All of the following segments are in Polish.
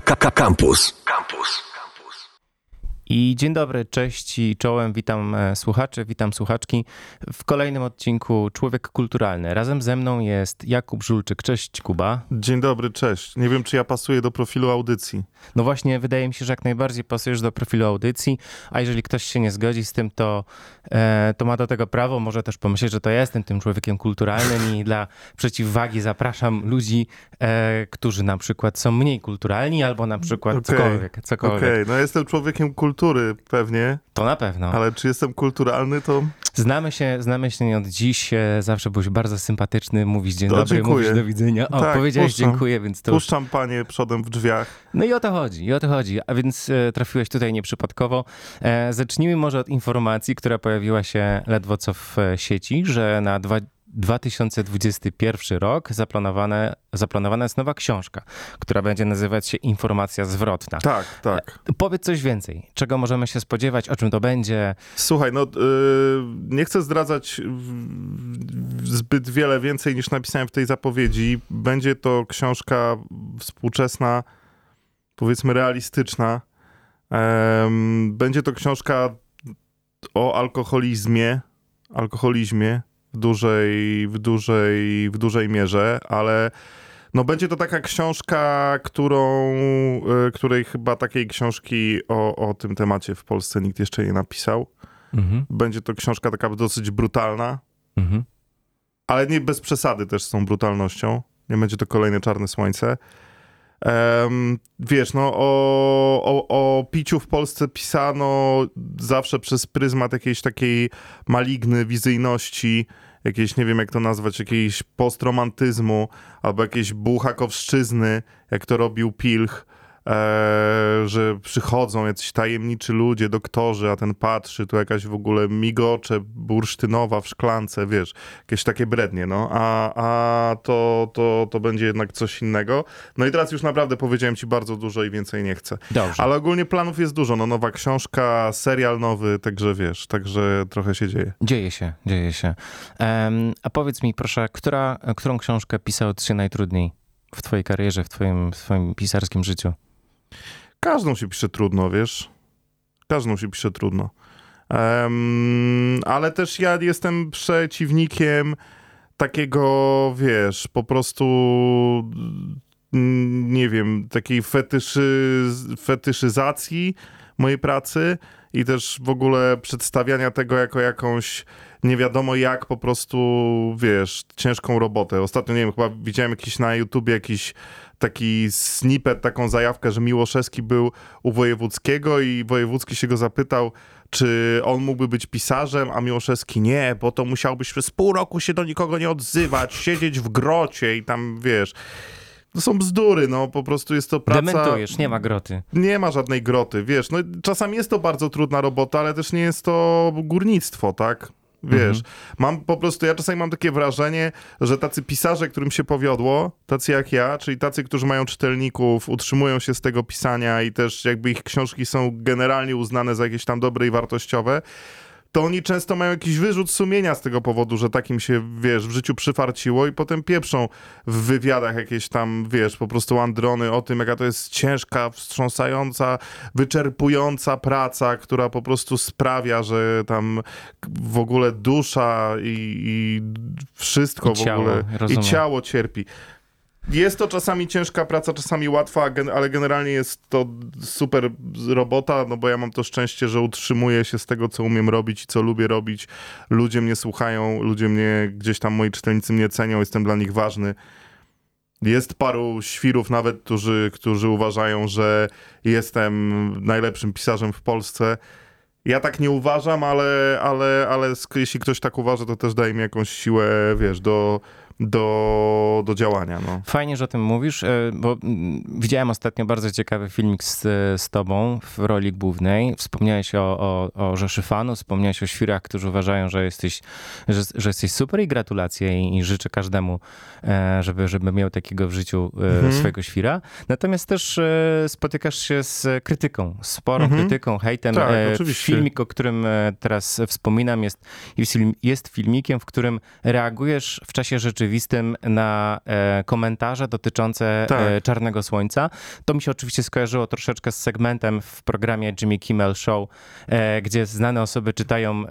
Campus. Campus. I dzień dobry, cześć i czołem, witam e, słuchaczy, witam słuchaczki w kolejnym odcinku Człowiek Kulturalny. Razem ze mną jest Jakub Żulczyk. Cześć Kuba. Dzień dobry, cześć. Nie wiem, czy ja pasuję do profilu audycji. No właśnie, wydaje mi się, że jak najbardziej pasujesz do profilu audycji, a jeżeli ktoś się nie zgodzi z tym, to, e, to ma do tego prawo. Może też pomyśleć, że to ja jestem tym człowiekiem kulturalnym i dla przeciwwagi zapraszam ludzi, e, którzy na przykład są mniej kulturalni albo na przykład okay. cokolwiek. cokolwiek. Okej, okay. no jestem człowiekiem kulturalnym kultury pewnie. To na pewno. Ale czy jestem kulturalny, to... Znamy się, znamy się nie od dziś. Zawsze byłeś bardzo sympatyczny, mówisz dzień to dobry, dziękuję. mówisz do widzenia. O, tak, powiedziałeś puszczam, dziękuję, więc to... Puszczam panie przodem w drzwiach. No i o to chodzi, i o to chodzi. A więc e, trafiłeś tutaj nieprzypadkowo. E, zacznijmy może od informacji, która pojawiła się ledwo co w e, sieci, że na dwa 2021 rok zaplanowane, zaplanowana jest nowa książka, która będzie nazywać się Informacja zwrotna. Tak, tak. Powiedz coś więcej. Czego możemy się spodziewać? O czym to będzie? Słuchaj, no yy, nie chcę zdradzać zbyt wiele więcej niż napisałem w tej zapowiedzi. Będzie to książka współczesna, powiedzmy realistyczna. będzie to książka o alkoholizmie, alkoholizmie, w dużej, w dużej, w dużej mierze, ale no będzie to taka książka, którą, y, której chyba takiej książki o, o tym temacie w Polsce nikt jeszcze nie napisał. Mhm. Będzie to książka taka dosyć brutalna, mhm. ale nie bez przesady też z tą brutalnością. Nie będzie to kolejne czarne słońce. Um, wiesz, no o, o, o piciu w Polsce pisano zawsze przez pryzmat jakiejś takiej maligny wizyjności, jakiejś, nie wiem jak to nazwać, jakiejś postromantyzmu albo jakiejś buchakowszczyzny, jak to robił Pilch że przychodzą jacyś tajemniczy ludzie, doktorzy, a ten patrzy, tu jakaś w ogóle migocze bursztynowa w szklance, wiesz, jakieś takie brednie, no, a, a to, to, to będzie jednak coś innego. No i teraz już naprawdę powiedziałem ci bardzo dużo i więcej nie chcę. Dobrze. Ale ogólnie planów jest dużo, no nowa książka, serial nowy, także wiesz, także trochę się dzieje. Dzieje się, dzieje się. Um, a powiedz mi proszę, która, którą książkę pisał ci najtrudniej w twojej karierze, w twoim, w twoim pisarskim życiu? Każdą się pisze trudno, wiesz? Każdą się pisze trudno. Um, ale też ja jestem przeciwnikiem takiego, wiesz, po prostu nie wiem, takiej fetyszy, fetyszyzacji mojej pracy i też w ogóle przedstawiania tego jako jakąś nie wiadomo jak po prostu, wiesz, ciężką robotę. Ostatnio, nie wiem, chyba widziałem jakiś na YouTubie jakiś taki snippet, taką zajawkę, że Miłoszewski był u Wojewódzkiego i Wojewódzki się go zapytał, czy on mógłby być pisarzem, a Miłoszewski nie, bo to musiałbyś przez pół roku się do nikogo nie odzywać, siedzieć w grocie i tam, wiesz... To są bzdury, no po prostu jest to praca... Dementujesz, nie ma groty. Nie ma żadnej groty, wiesz, no czasami jest to bardzo trudna robota, ale też nie jest to górnictwo, tak? Wiesz, mhm. mam po prostu, ja czasami mam takie wrażenie, że tacy pisarze, którym się powiodło, tacy jak ja, czyli tacy, którzy mają czytelników, utrzymują się z tego pisania i też jakby ich książki są generalnie uznane za jakieś tam dobre i wartościowe, to oni często mają jakiś wyrzut sumienia z tego powodu, że takim się, wiesz, w życiu przyfarciło i potem pieprzą w wywiadach jakieś tam, wiesz, po prostu androny o tym, jaka to jest ciężka, wstrząsająca, wyczerpująca praca, która po prostu sprawia, że tam w ogóle dusza i, i wszystko I w ogóle, rozumiem. i ciało cierpi. Jest to czasami ciężka praca, czasami łatwa, ale generalnie jest to super robota, no bo ja mam to szczęście, że utrzymuję się z tego, co umiem robić i co lubię robić. Ludzie mnie słuchają, ludzie mnie gdzieś tam, moi czytelnicy mnie cenią, jestem dla nich ważny. Jest paru świrów nawet, którzy, którzy uważają, że jestem najlepszym pisarzem w Polsce. Ja tak nie uważam, ale, ale, ale jeśli ktoś tak uważa, to też daje mi jakąś siłę, wiesz, do, do, do działania. No. Fajnie, że o tym mówisz, e, bo mm, widziałem ostatnio bardzo ciekawy filmik z, z tobą w roli głównej. Wspomniałeś o, o, o Rzeszy Fanu, wspomniałeś o świrach, którzy uważają, że jesteś, że, że jesteś super i gratulacje i, i życzę każdemu, e, żeby, żeby miał takiego w życiu e, mhm. swojego świra. Natomiast też spotykasz się z krytyką, sporą mhm. krytyką, hejtem. Tak, oczywiście. Filmik, o którym teraz wspominam jest, jest filmikiem, w którym reagujesz w czasie rzeczywistym na e, komentarze dotyczące Tak. e, Czarnego Słońca. To mi się oczywiście skojarzyło troszeczkę z segmentem w programie Jimmy Kimmel Show, e, gdzie znane osoby czytają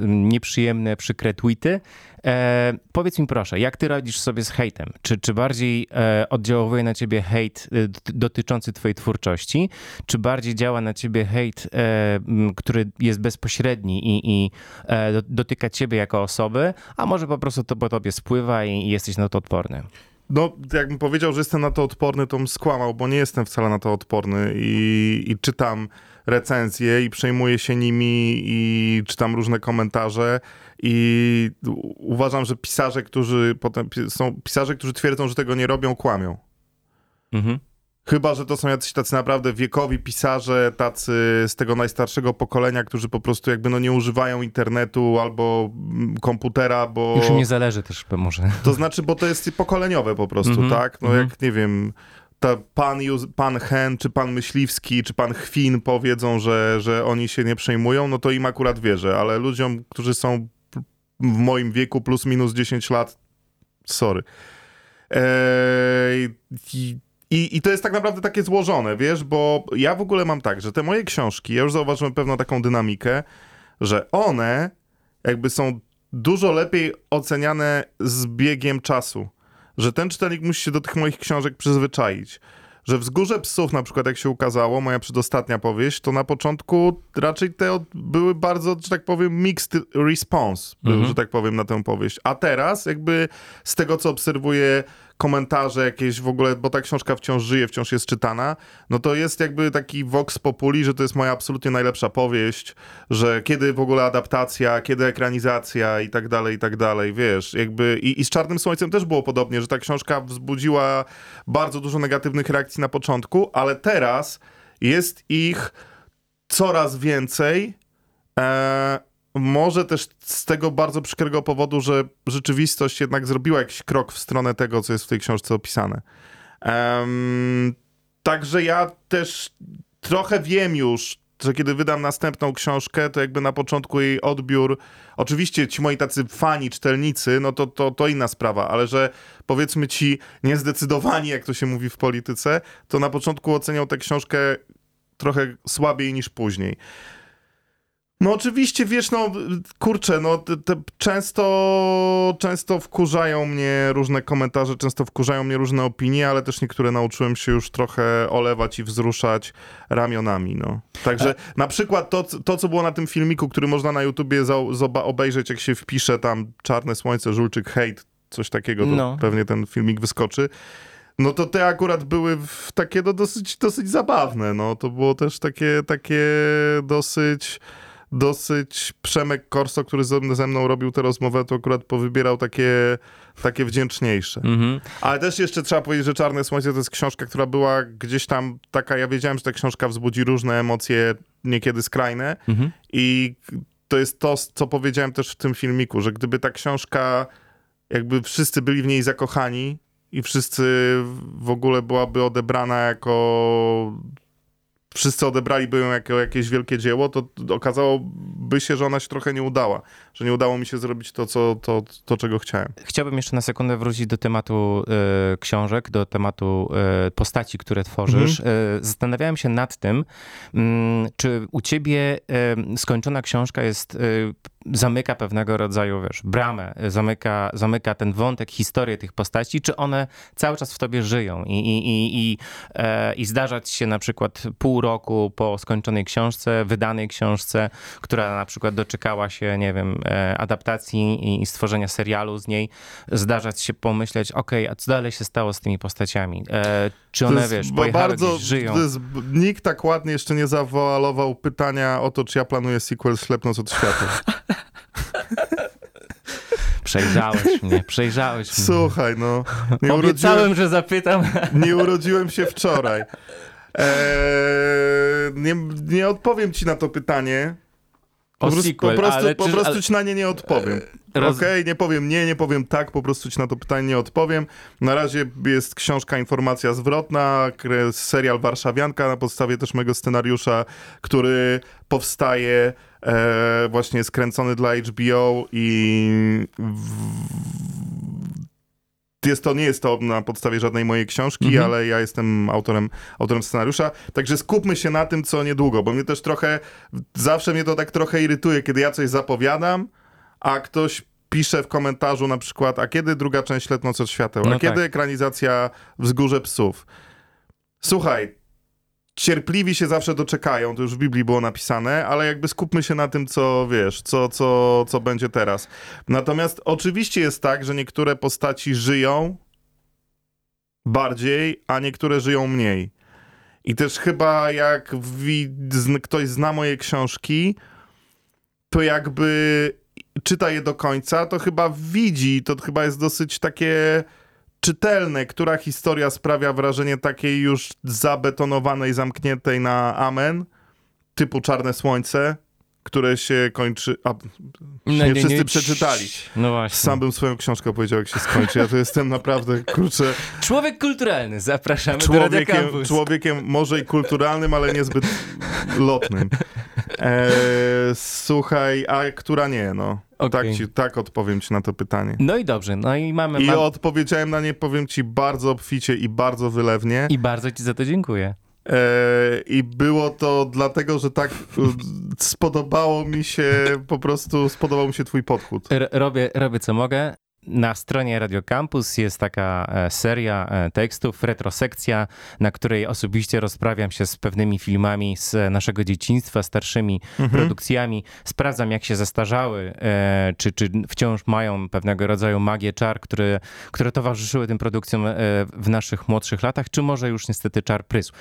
nieprzyjemne, przykre tweety. E, powiedz mi proszę, jak ty radzisz sobie z hejtem? Czy, czy bardziej e, oddziałuje na ciebie hejt e, dotyczący twojej twórczości, czy bardziej działa na ciebie hejt, e, który jest bezpośredni i, i e, do- dotyka ciebie jako osoby, a może po prostu to po tobie spływa i, i jesteś na to odporny? No, jakbym powiedział, że jestem na to odporny, to bym skłamał, bo nie jestem wcale na to odporny i, i czytam recenzje i przejmuję się nimi i czytam różne komentarze i uważam, że pisarze, którzy potem są pisarze, którzy twierdzą, że tego nie robią, kłamią. Mhm. Chyba, że to są jacyś tacy naprawdę wiekowi pisarze, tacy z tego najstarszego pokolenia, którzy po prostu jakby no nie używają internetu albo mm, komputera, bo... Już im nie zależy też może. To znaczy, bo to jest pokoleniowe po prostu, Mhm, tak? No mhm. jak, nie wiem, ta pan, pan Hen, czy pan Myśliwski, czy pan Chwin powiedzą, że, że oni się nie przejmują, no to im akurat wierzę, ale ludziom, którzy są w moim wieku plus minus 10 lat, sorry. Eee, i, i, I to jest tak naprawdę takie złożone, wiesz, bo ja w ogóle mam tak, że te moje książki, ja już zauważyłem pewną taką dynamikę, że one jakby są dużo lepiej oceniane z biegiem czasu. Że ten czytelnik musi się do tych moich książek przyzwyczaić. Że Wzgórze Psów, na przykład, jak się ukazało, moja przedostatnia powieść, to na początku raczej te od- były bardzo, że tak powiem, mixed response, był, Mhm. że tak powiem, na tę powieść. A teraz, jakby z tego, co obserwuję, komentarze jakieś w ogóle, bo ta książka wciąż żyje, wciąż jest czytana, no to jest jakby taki vox populi, że to jest moja absolutnie najlepsza powieść, że kiedy w ogóle adaptacja, kiedy ekranizacja i tak dalej, i tak dalej, wiesz, jakby i, i z Czarnym Słońcem też było podobnie, że ta książka wzbudziła bardzo dużo negatywnych reakcji na początku, ale teraz jest ich coraz więcej, e, może też z tego bardzo przykrego powodu, że rzeczywistość jednak zrobiła jakiś krok w stronę tego, co jest w tej książce opisane. Em, także ja też trochę wiem już, że kiedy wydam następną książkę, to jakby na początku jej odbiór, oczywiście ci moi tacy fani, czytelnicy, no to, to, to inna sprawa, ale że powiedzmy ci niezdecydowani, jak to się mówi w polityce, to na początku ocenią tę książkę trochę słabiej niż później. No oczywiście, wiesz, no kurczę, no te, te często, często wkurzają mnie różne komentarze, często wkurzają mnie różne opinie, ale też niektóre nauczyłem się już trochę olewać i wzruszać ramionami, no. Także na przykład to, to, co było na tym filmiku, który można na YouTubie za, obejrzeć, jak się wpisze tam Czarne Słońce, Żulczyk, hejt, coś takiego, to No. pewnie ten filmik wyskoczy. No to te akurat były w takie no, dosyć, dosyć zabawne, no. To było też takie, takie dosyć dosyć Przemek Korso, który ze, mną robił tę rozmowę, to akurat powybierał takie, takie wdzięczniejsze. Mhm. Ale też jeszcze trzeba powiedzieć, że Czarne Słońce to jest książka, która była gdzieś tam taka, ja wiedziałem, że ta książka wzbudzi różne emocje, niekiedy skrajne Mhm. i to jest to, co powiedziałem też w tym filmiku, że gdyby ta książka, jakby wszyscy byli w niej zakochani i wszyscy w ogóle byłaby odebrana jako wszyscy odebraliby ją jako jakieś wielkie dzieło, to okazałoby się, że ona się trochę nie udała. Że nie udało mi się zrobić to, co, to, to czego chciałem. Chciałbym jeszcze na sekundę wrócić do tematu e, książek, do tematu e, postaci, które tworzysz. E, zastanawiałem się nad tym, mm, czy u ciebie skończona książka jest, zamyka pewnego rodzaju, wiesz, bramę, zamyka, zamyka ten wątek, historię tych postaci, czy one cały czas w tobie żyją i, i, i, i, e, i zdarza ci się na przykład pół roku po skończonej książce, wydanej książce, która na przykład doczekała się, nie wiem, e, adaptacji i- stworzenia serialu z niej, zdarzać się pomyśleć, okej, a co dalej się stało z tymi postaciami? E, czy one, jest wiesz, bo pojechały gdzieś, żyją? jest, nikt tak ładnie jeszcze nie zawoalował pytania o to, czy ja planuję sequel Ślepnąc od światła. Przejrzałeś mnie, przejrzałeś mnie. Słuchaj, no. Nie Obiecałem, że zapytam. nie urodziłem się wczoraj. Eee, nie, nie odpowiem ci na to pytanie. Po prostu, sequel, po prostu, po czy- prostu ale- ci na nie nie odpowiem. Roz- Okej, nie powiem nie, nie powiem tak, po prostu ci na to pytanie nie odpowiem. Na razie jest książka Informacja Zwrotna, serial Warszawianka na podstawie też mojego scenariusza, który powstaje e, właśnie skręcony dla HBO i w, jest to, nie jest to na podstawie żadnej mojej książki, Mhm. ale ja jestem autorem, autorem scenariusza, także skupmy się na tym, co niedługo, bo mnie też trochę, zawsze mnie to tak trochę irytuje, kiedy ja coś zapowiadam, a ktoś pisze w komentarzu na przykład, a kiedy druga część Let Noc od Świateł, a No kiedy tak. ekranizacja Wzgórze Psów. Słuchaj, cierpliwi się zawsze doczekają, to już w Biblii było napisane, ale jakby skupmy się na tym, co wiesz, co, co, co będzie teraz. Natomiast oczywiście jest tak, że niektóre postaci żyją bardziej, a niektóre żyją mniej. I też chyba jak ktoś zna moje książki, to jakby czyta je do końca, to chyba widzi, to chyba jest dosyć takie czytelne, która historia sprawia wrażenie takiej już zabetonowanej, zamkniętej na amen, typu Czarne Słońce, które się kończy... A, nie, wszyscy przeczytali. No właśnie. Sam bym swoją książkę powiedział, jak się skończy. Ja to jestem naprawdę, kurczę, Człowiek kulturalny, zapraszamy do człowiekiem, Campus. człowiekiem może i kulturalnym, ale niezbyt lotnym. E, słuchaj, a która nie, no. Okej. Tak, ci, tak odpowiem ci na to pytanie. No i dobrze, no i mamy... I mam... odpowiedziałem na nie, powiem ci, bardzo obficie i bardzo wylewnie. I bardzo ci za to dziękuję. E, I było to dlatego, że tak e, spodobało mi się, po prostu spodobał mi się twój podchód. Robię, robię co mogę. Na stronie Radio Campus jest taka e, seria e, tekstów, retrosekcja, na której osobiście rozprawiam się z pewnymi filmami z naszego dzieciństwa, starszymi produkcjami. Sprawdzam, jak się zestarzały, e, czy, czy wciąż mają pewnego rodzaju magię, czar, które, które towarzyszyły tym produkcjom w naszych młodszych latach, czy może już niestety czar prysł.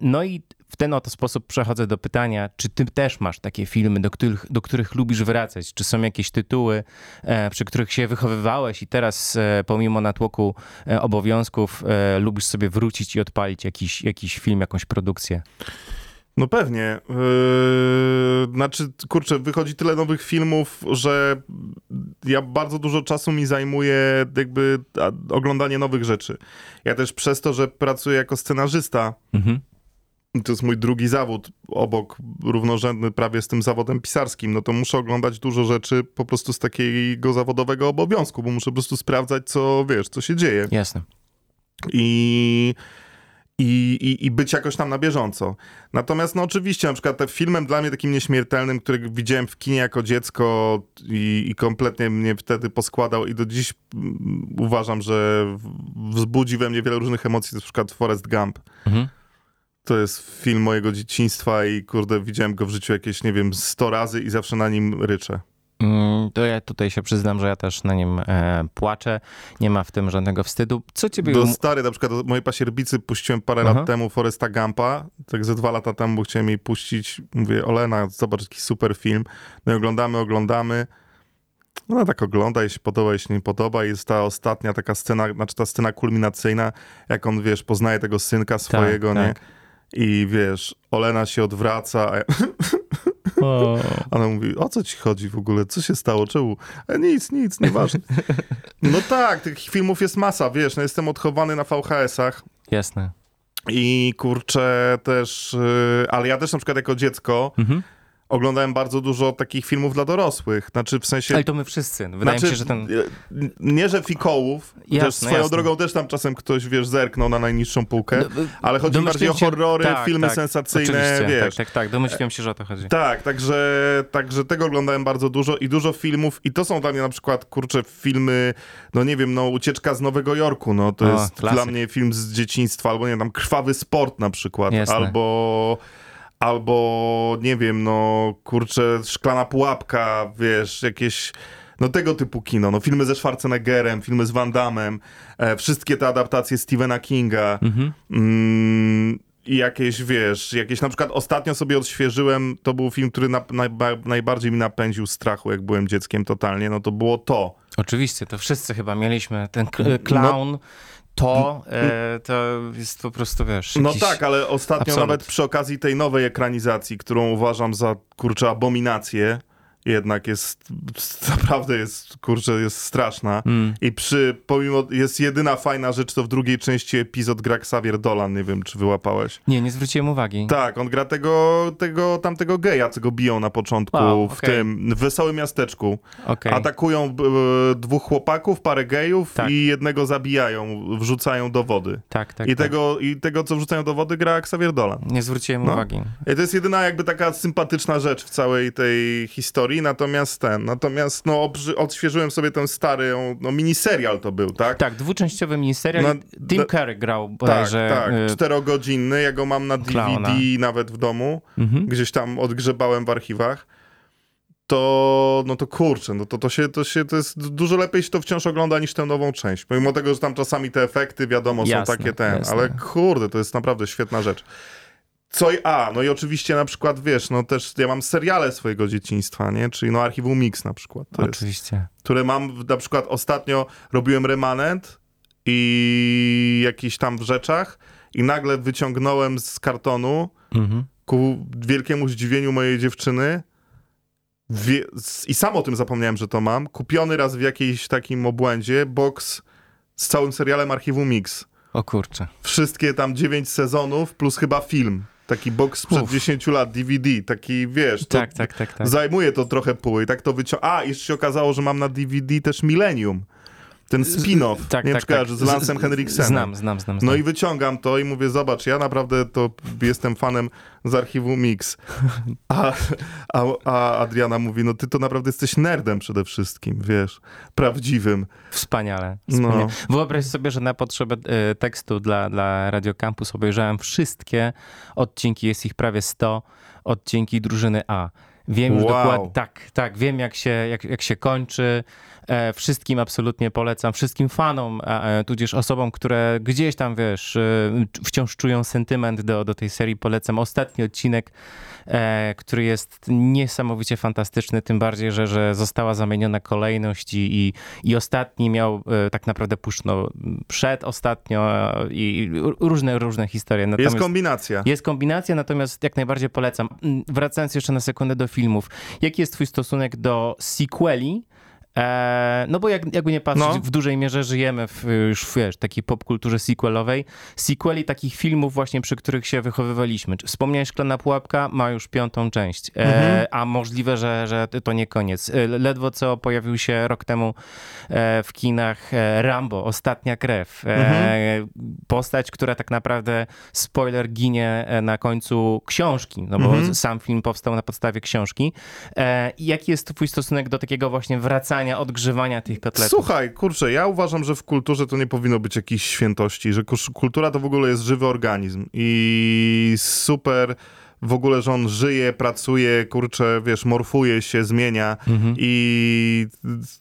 No i w ten oto sposób przechodzę do pytania, czy ty też masz takie filmy, do których, do których lubisz wracać? Czy są jakieś tytuły, e, przy których się wychowywałeś i teraz e, pomimo natłoku e, obowiązków lubisz sobie wrócić i odpalić jakiś, jakiś film, jakąś produkcję? No pewnie. Yy, znaczy, kurczę, wychodzi tyle nowych filmów, że ja bardzo dużo czasu mi zajmuje jakby oglądanie nowych rzeczy. Ja też przez to, że pracuję jako scenarzysta, Mhm. To jest mój drugi zawód, obok równorzędny prawie z tym zawodem pisarskim, no to muszę oglądać dużo rzeczy po prostu z takiego zawodowego obowiązku, bo muszę po prostu sprawdzać, co wiesz, co się dzieje Jasne. i, i, i, i być jakoś tam na bieżąco. Natomiast no oczywiście, na przykład te filmem dla mnie takim nieśmiertelnym, który widziałem w kinie jako dziecko i, i kompletnie mnie wtedy poskładał i do dziś mm, uważam, że wzbudzi we mnie wiele różnych emocji, to jest na przykład Forrest Gump. Mhm. To jest film mojego dzieciństwa i kurde, widziałem go w życiu jakieś, nie wiem, 100 razy i zawsze na nim ryczę. Mm, To ja tutaj się przyznam, że ja też na nim e, płaczę. Nie ma w tym żadnego wstydu. Co ciebie... Do um- stary, na przykład do mojej pasierbicy puściłem parę Aha. lat temu Foresta Gampa, tak ze dwa lata temu chciałem jej puścić. Mówię, Olena, zobacz, jaki super film. No i oglądamy, oglądamy. Ona tak ogląda, jej się podoba, jej się nie podoba. I jest ta ostatnia taka scena, znaczy ta scena kulminacyjna, jak on, wiesz, poznaje tego synka swojego, nie? tak. I wiesz, Olena się odwraca, a ja- O. ona mówi, o co ci chodzi w ogóle? Co się stało? Czemu? E, nic, nic, nieważne. No tak, tych filmów jest masa, wiesz, no jestem odchowany na VHS-ach. Jasne. I kurczę też, yy, ale ja też na przykład jako dziecko Mhm. Oglądałem bardzo dużo takich filmów dla dorosłych. Znaczy w sensie. Ale to my wszyscy. Wydaje znaczy, mi się, że ten... yy, Nie, że fikołów, Jasne, też swoją jasne. drogą też tam czasem ktoś, wiesz, zerknął na najniższą półkę, No, y, ale chodzi bardziej o horrory, tak, filmy tak, sensacyjne, Oczywiście, wiesz. tak, tak, tak. Domyśliłem się, że o to chodzi. Tak, także, także tego oglądałem bardzo dużo i dużo filmów i to są dla mnie na przykład, kurczę, filmy, no nie wiem, no Ucieczka z Nowego Jorku, no to O, jest klasyk. dla mnie film z dzieciństwa, albo nie wiem, tam Krwawy Sport na przykład, Jasne. albo albo nie wiem, no kurczę, Szklana Pułapka, wiesz, jakieś... No tego typu kino, no filmy ze Schwarzeneggerem, filmy z Van Damme, e, wszystkie te adaptacje Stephena Kinga, Mhm. Mm, I jakieś, wiesz, jakieś na przykład ostatnio sobie odświeżyłem, to był film, który na, najba, najbardziej mi napędził strachu, jak byłem dzieckiem totalnie, no to było to. Oczywiście, to wszyscy chyba mieliśmy. Ten k- No. To, e, to jest po prostu, wiesz, No tak, ale ostatnio absolut. nawet przy okazji tej nowej ekranizacji, którą uważam za, kurczę, abominację jednak jest, naprawdę jest, kurczę, jest straszna. Mm. I przy, pomimo, jest jedyna fajna rzecz, to w drugiej części epizod gra Xavier Dolan, nie wiem, czy wyłapałeś. Nie, nie zwróciłem uwagi. Tak, on gra tego, tego tamtego geja, co go biją na początku Wow, w tym w wesołym miasteczku. Okej. Atakują e, dwóch chłopaków, parę gejów Tak. i jednego zabijają, wrzucają do wody. Tak, tak, I, tak. tego, I tego, co wrzucają do wody, gra Xavier Dolan. Nie zwróciłem No. uwagi. I to jest jedyna jakby taka sympatyczna rzecz w całej tej historii, natomiast ten, natomiast no odświeżyłem sobie ten stary, no miniserial to był, tak? Tak, dwuczęściowy miniserial. No, Tim Curry grał Tak, bodajże. tak, y, czterogodzinny, ja go mam na DVD Klauna. nawet w domu, mhm. gdzieś tam odgrzebałem w archiwach, to, no to kurczę, no to, to się, to się, to jest dużo lepiej się to wciąż ogląda niż tę nową część, pomimo tego, że tam czasami te efekty, wiadomo, Jasne, są takie ten, jasne. ale kurde, to jest naprawdę świetna rzecz. Co i a, no i oczywiście na przykład, wiesz, no też ja mam seriale swojego dzieciństwa, nie, czyli no Archiwum Mix na przykład, to jest, Oczywiście. które mam, na przykład ostatnio robiłem remanent i jakiś tam w rzeczach i nagle wyciągnąłem z kartonu Mhm. ku wielkiemu zdziwieniu mojej dziewczyny wie, i sam o tym zapomniałem, że to mam, kupiony raz w jakiejś takim obłędzie box z całym serialem Archiwum Mix. O kurczę. Wszystkie tam dziewięć sezonów plus chyba film. Taki box sprzed Uf. 10 lat, DVD, taki wiesz, to Tak, tak, tak, tak. zajmuje to trochę pół i tak to wyciąga. A, jeszcze się okazało, że mam na DVD też Millennium. Ten spin-off, Tak, nie tak, tak. z Lansem Henriksenem. Znam, znam, znam. No znam. i wyciągam to i mówię, zobacz, ja naprawdę to jestem fanem z archiwum Mix. A, a, a Adriana mówi, no ty to naprawdę jesteś nerdem przede wszystkim, wiesz, prawdziwym. Wspaniale. No. wspaniale. Wyobraź sobie, że na potrzebę e, tekstu dla, dla Radio Campus obejrzałem wszystkie odcinki, jest ich prawie 100, odcinki drużyny A. Wiem już Wow. dokładnie, tak, tak, wiem jak się, jak, jak się kończy. E, wszystkim absolutnie polecam, wszystkim fanom, a, e, tudzież osobom, które gdzieś tam, wiesz, e, wciąż czują sentyment do, do tej serii, polecam ostatni odcinek, e, który jest niesamowicie fantastyczny, tym bardziej, że, że została zamieniona kolejność i, i, i ostatni miał e, tak naprawdę puszno przed ostatnio e, i różne, różne historie. Natomiast Jest kombinacja. jest kombinacja, natomiast jak najbardziej polecam. Mm, Wracając jeszcze na sekundę do filmów. Jaki jest twój stosunek do sequeli? E, no bo jak, jakby nie patrzeć, No. w dużej mierze żyjemy w, już wiesz, takiej popkulturze sequelowej. Sequeli takich filmów właśnie, przy których się wychowywaliśmy. Wspomniałeś Szklana Pułapka? Ma już piątą część. E, Mhm. A możliwe, że, że to nie koniec. E, Ledwo co pojawił się rok temu w kinach Rambo, Ostatnia Krew. Mhm. Postać, która tak naprawdę, spoiler, ginie e, na końcu książki, no bo Mhm. sam film powstał na podstawie książki. Jaki jest twój stosunek do takiego właśnie wracania, odgrzewania tych kotletów? Słuchaj, kurczę, ja uważam, że w kulturze to nie powinno być jakiejś świętości, że kultura to w ogóle jest żywy organizm i super w ogóle, że on żyje, pracuje, kurczę, wiesz, morfuje się, zmienia Mhm. i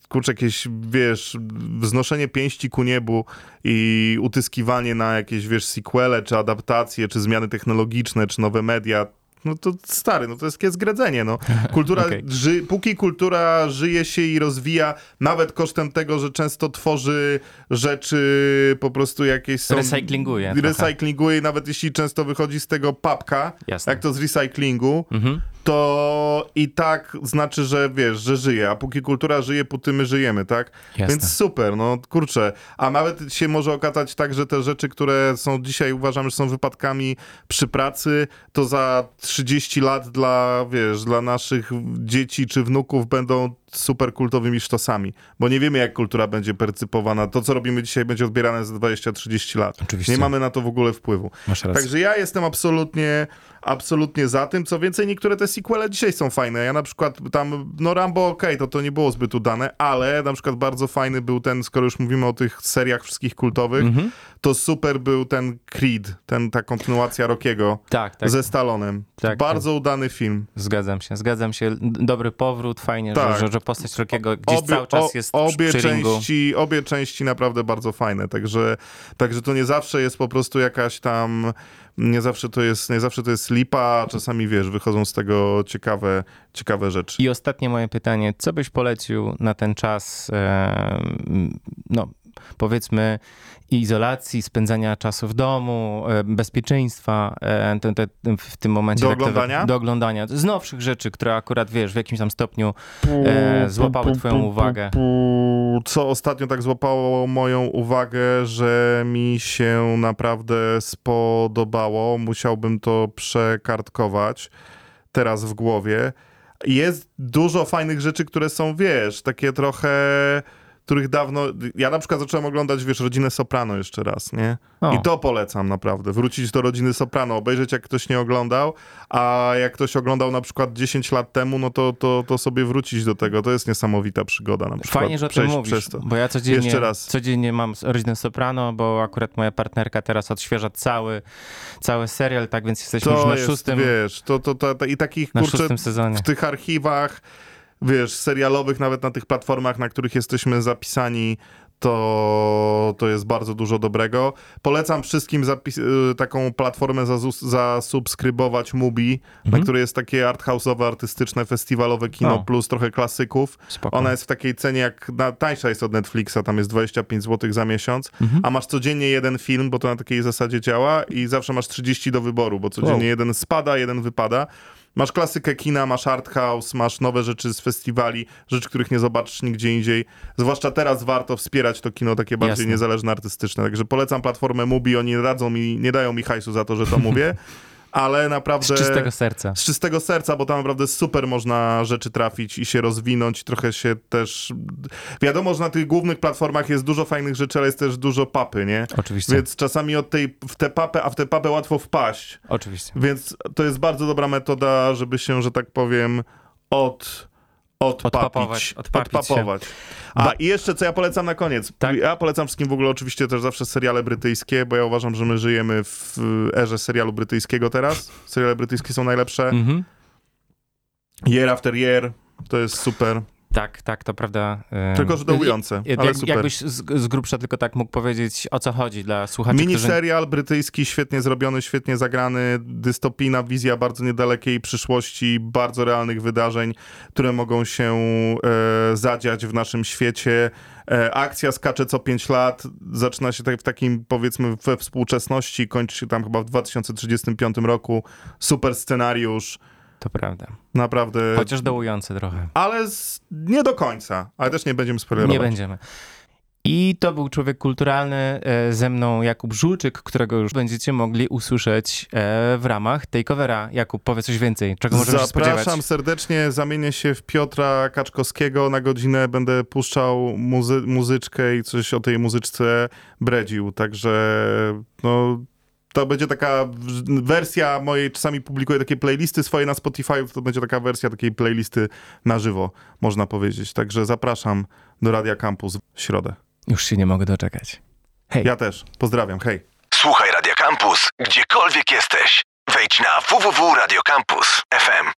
kurczę, jakieś, wiesz, wznoszenie pięści ku niebu i utyskiwanie na jakieś, wiesz, sequele, czy adaptacje, czy zmiany technologiczne, czy nowe media, no to stary, no to jest jest gredzenie, no. Kultura, Okej. ży, póki kultura żyje się i rozwija, nawet kosztem tego, że często tworzy rzeczy po prostu jakieś są... Recyklinguje. Recyklinguje, nawet jeśli często wychodzi z tego papka, Jasne. jak to z recyklingu, Mhm. to i tak znaczy, że wiesz, że żyje, a póki kultura żyje, póty my żyjemy, tak? Jasne. Więc super, no kurczę. A nawet się może okazać tak, że te rzeczy, które są dzisiaj uważamy, że są wypadkami przy pracy, to za 30 lat dla, wiesz, dla naszych dzieci czy wnuków będą super kultowymi sztosami, bo nie wiemy, jak kultura będzie percypowana. To, co robimy dzisiaj, będzie odbierane za 20-30 lat. Oczywiście. Nie mamy na to w ogóle wpływu. Także ja jestem absolutnie, absolutnie za tym. Co więcej, niektóre te sequele dzisiaj są fajne. Ja na przykład tam, no Rambo okej, to to nie było zbyt udane, ale na przykład bardzo fajny był ten, skoro już mówimy o tych seriach wszystkich kultowych, Mhm. to super był ten Creed, ten, ta kontynuacja Rockiego Tak, tak. ze Stalonem. Tak, bardzo udany film. Zgadzam się, zgadzam się. Dobry powrót, fajnie, Tak. że, że, że postać Rockiego gdzieś cały czas jest o, obie części, obie części naprawdę bardzo fajne, także, także to nie zawsze jest po prostu jakaś tam, nie zawsze to jest, nie zawsze to jest lipa, a czasami wiesz, wychodzą z tego ciekawe, ciekawe rzeczy. I ostatnie moje pytanie, co byś polecił na ten czas, no, powiedzmy izolacji, spędzania czasu w domu, e, bezpieczeństwa e, te, te, w tym momencie. Do tak oglądania? do oglądania. Z nowszych rzeczy, które akurat, wiesz, w jakimś tam stopniu e, złapały twoją uwagę. Co ostatnio tak złapało moją uwagę, że mi się naprawdę spodobało. Musiałbym to przekartkować teraz w głowie. Jest dużo fajnych rzeczy, które są, wiesz, takie trochę których dawno... Ja na przykład zacząłem oglądać, wiesz, Rodzinę Soprano jeszcze raz, nie? O. I to polecam naprawdę. Wrócić do Rodziny Soprano, obejrzeć jak ktoś nie oglądał, a jak ktoś oglądał na przykład 10 lat temu, no to, to, to sobie wrócić do tego. To jest niesamowita przygoda na przykład. Fajnie, że o tym przejść mówisz, przez to. bo ja codziennie, Jeszcze raz. codziennie mam rodzinę Soprano, bo akurat moja partnerka teraz odświeża cały, cały serial, tak więc jesteśmy już To na jest, szóstym, wiesz, to, to, to, to i takich, na kurczę, w tych archiwach, wiesz, serialowych, nawet na tych platformach, na których jesteśmy zapisani, to, to jest bardzo dużo dobrego. Polecam wszystkim zapis- y, taką platformę zazus- zasubskrybować Mubi, na Mhm. której jest takie arthouse'owe, artystyczne, festiwalowe kino O. plus trochę klasyków. Spoko. Ona jest w takiej cenie jak, na, tańsza jest od Netflixa, tam jest 25 zł za miesiąc, Mhm. a masz codziennie jeden film, bo to na takiej zasadzie działa i zawsze masz 30 do wyboru, bo codziennie Wow. jeden spada, jeden wypada. Masz klasykę kina, masz art house, masz nowe rzeczy z festiwali, rzeczy, których nie zobaczysz nigdzie indziej. Zwłaszcza teraz warto wspierać to kino takie bardziej Jasne. niezależne, artystyczne. Także polecam platformę Mubi, oni radzą mi, nie dają mi hajsu za to, że to mówię, ale naprawdę... Z czystego serca. Z czystego serca, bo tam naprawdę super można rzeczy trafić i się rozwinąć, trochę się też... Wiadomo, że na tych głównych platformach jest dużo fajnych rzeczy, ale jest też dużo papy, nie? Oczywiście. Więc czasami od tej, w tę papę, a w tę papę łatwo wpaść. Oczywiście. Więc to jest bardzo dobra metoda, żeby się, że tak powiem, od... Odpapować, Odpapić, odpapić się. odpapować. A i jeszcze co ja polecam na koniec. Tak. Ja polecam wszystkim w ogóle oczywiście też zawsze seriale brytyjskie, bo ja uważam, że my żyjemy w erze serialu brytyjskiego teraz. Seriale brytyjskie są najlepsze. Mhm. Year after year, to jest super. Tak, tak, to prawda. Tylko, że dołujące, jak- ale super. Jakbyś z, z grubsza tylko tak mógł powiedzieć, o co chodzi dla słuchaczy, którzy... Miniserial brytyjski, świetnie zrobiony, świetnie zagrany, dystopijna wizja bardzo niedalekiej przyszłości, bardzo realnych wydarzeń, które mogą się e, zadziać w naszym świecie. E, akcja skacze co 5 lat, zaczyna się tak w takim powiedzmy we współczesności, kończy się tam chyba w 2035 roku. Super scenariusz, To prawda. naprawdę, Chociaż dołujący trochę. ale z, nie do końca, ale też nie będziemy spoilerować. Nie będziemy. I to był Człowiek Kulturalny e, ze mną Jakub Żulczyk, którego już będziecie mogli usłyszeć e, w ramach takeovera. Jakub, powiedz coś więcej. Czego możemy się spodziewać? Zapraszam serdecznie, zamienię się w Piotra Kaczkowskiego na godzinę, będę puszczał muzy muzyczkę i coś o tej muzyczce bredził, także no... To będzie taka wersja mojej, czasami publikuję takie playlisty swoje na Spotify, to będzie taka wersja takiej playlisty na żywo, można powiedzieć. Także zapraszam do Radia Campus w środę. Już się nie mogę doczekać. Hej. Ja też. Pozdrawiam. Hej. Słuchaj Radio Campus, gdziekolwiek jesteś. Wejdź na www.radiocampus.fm.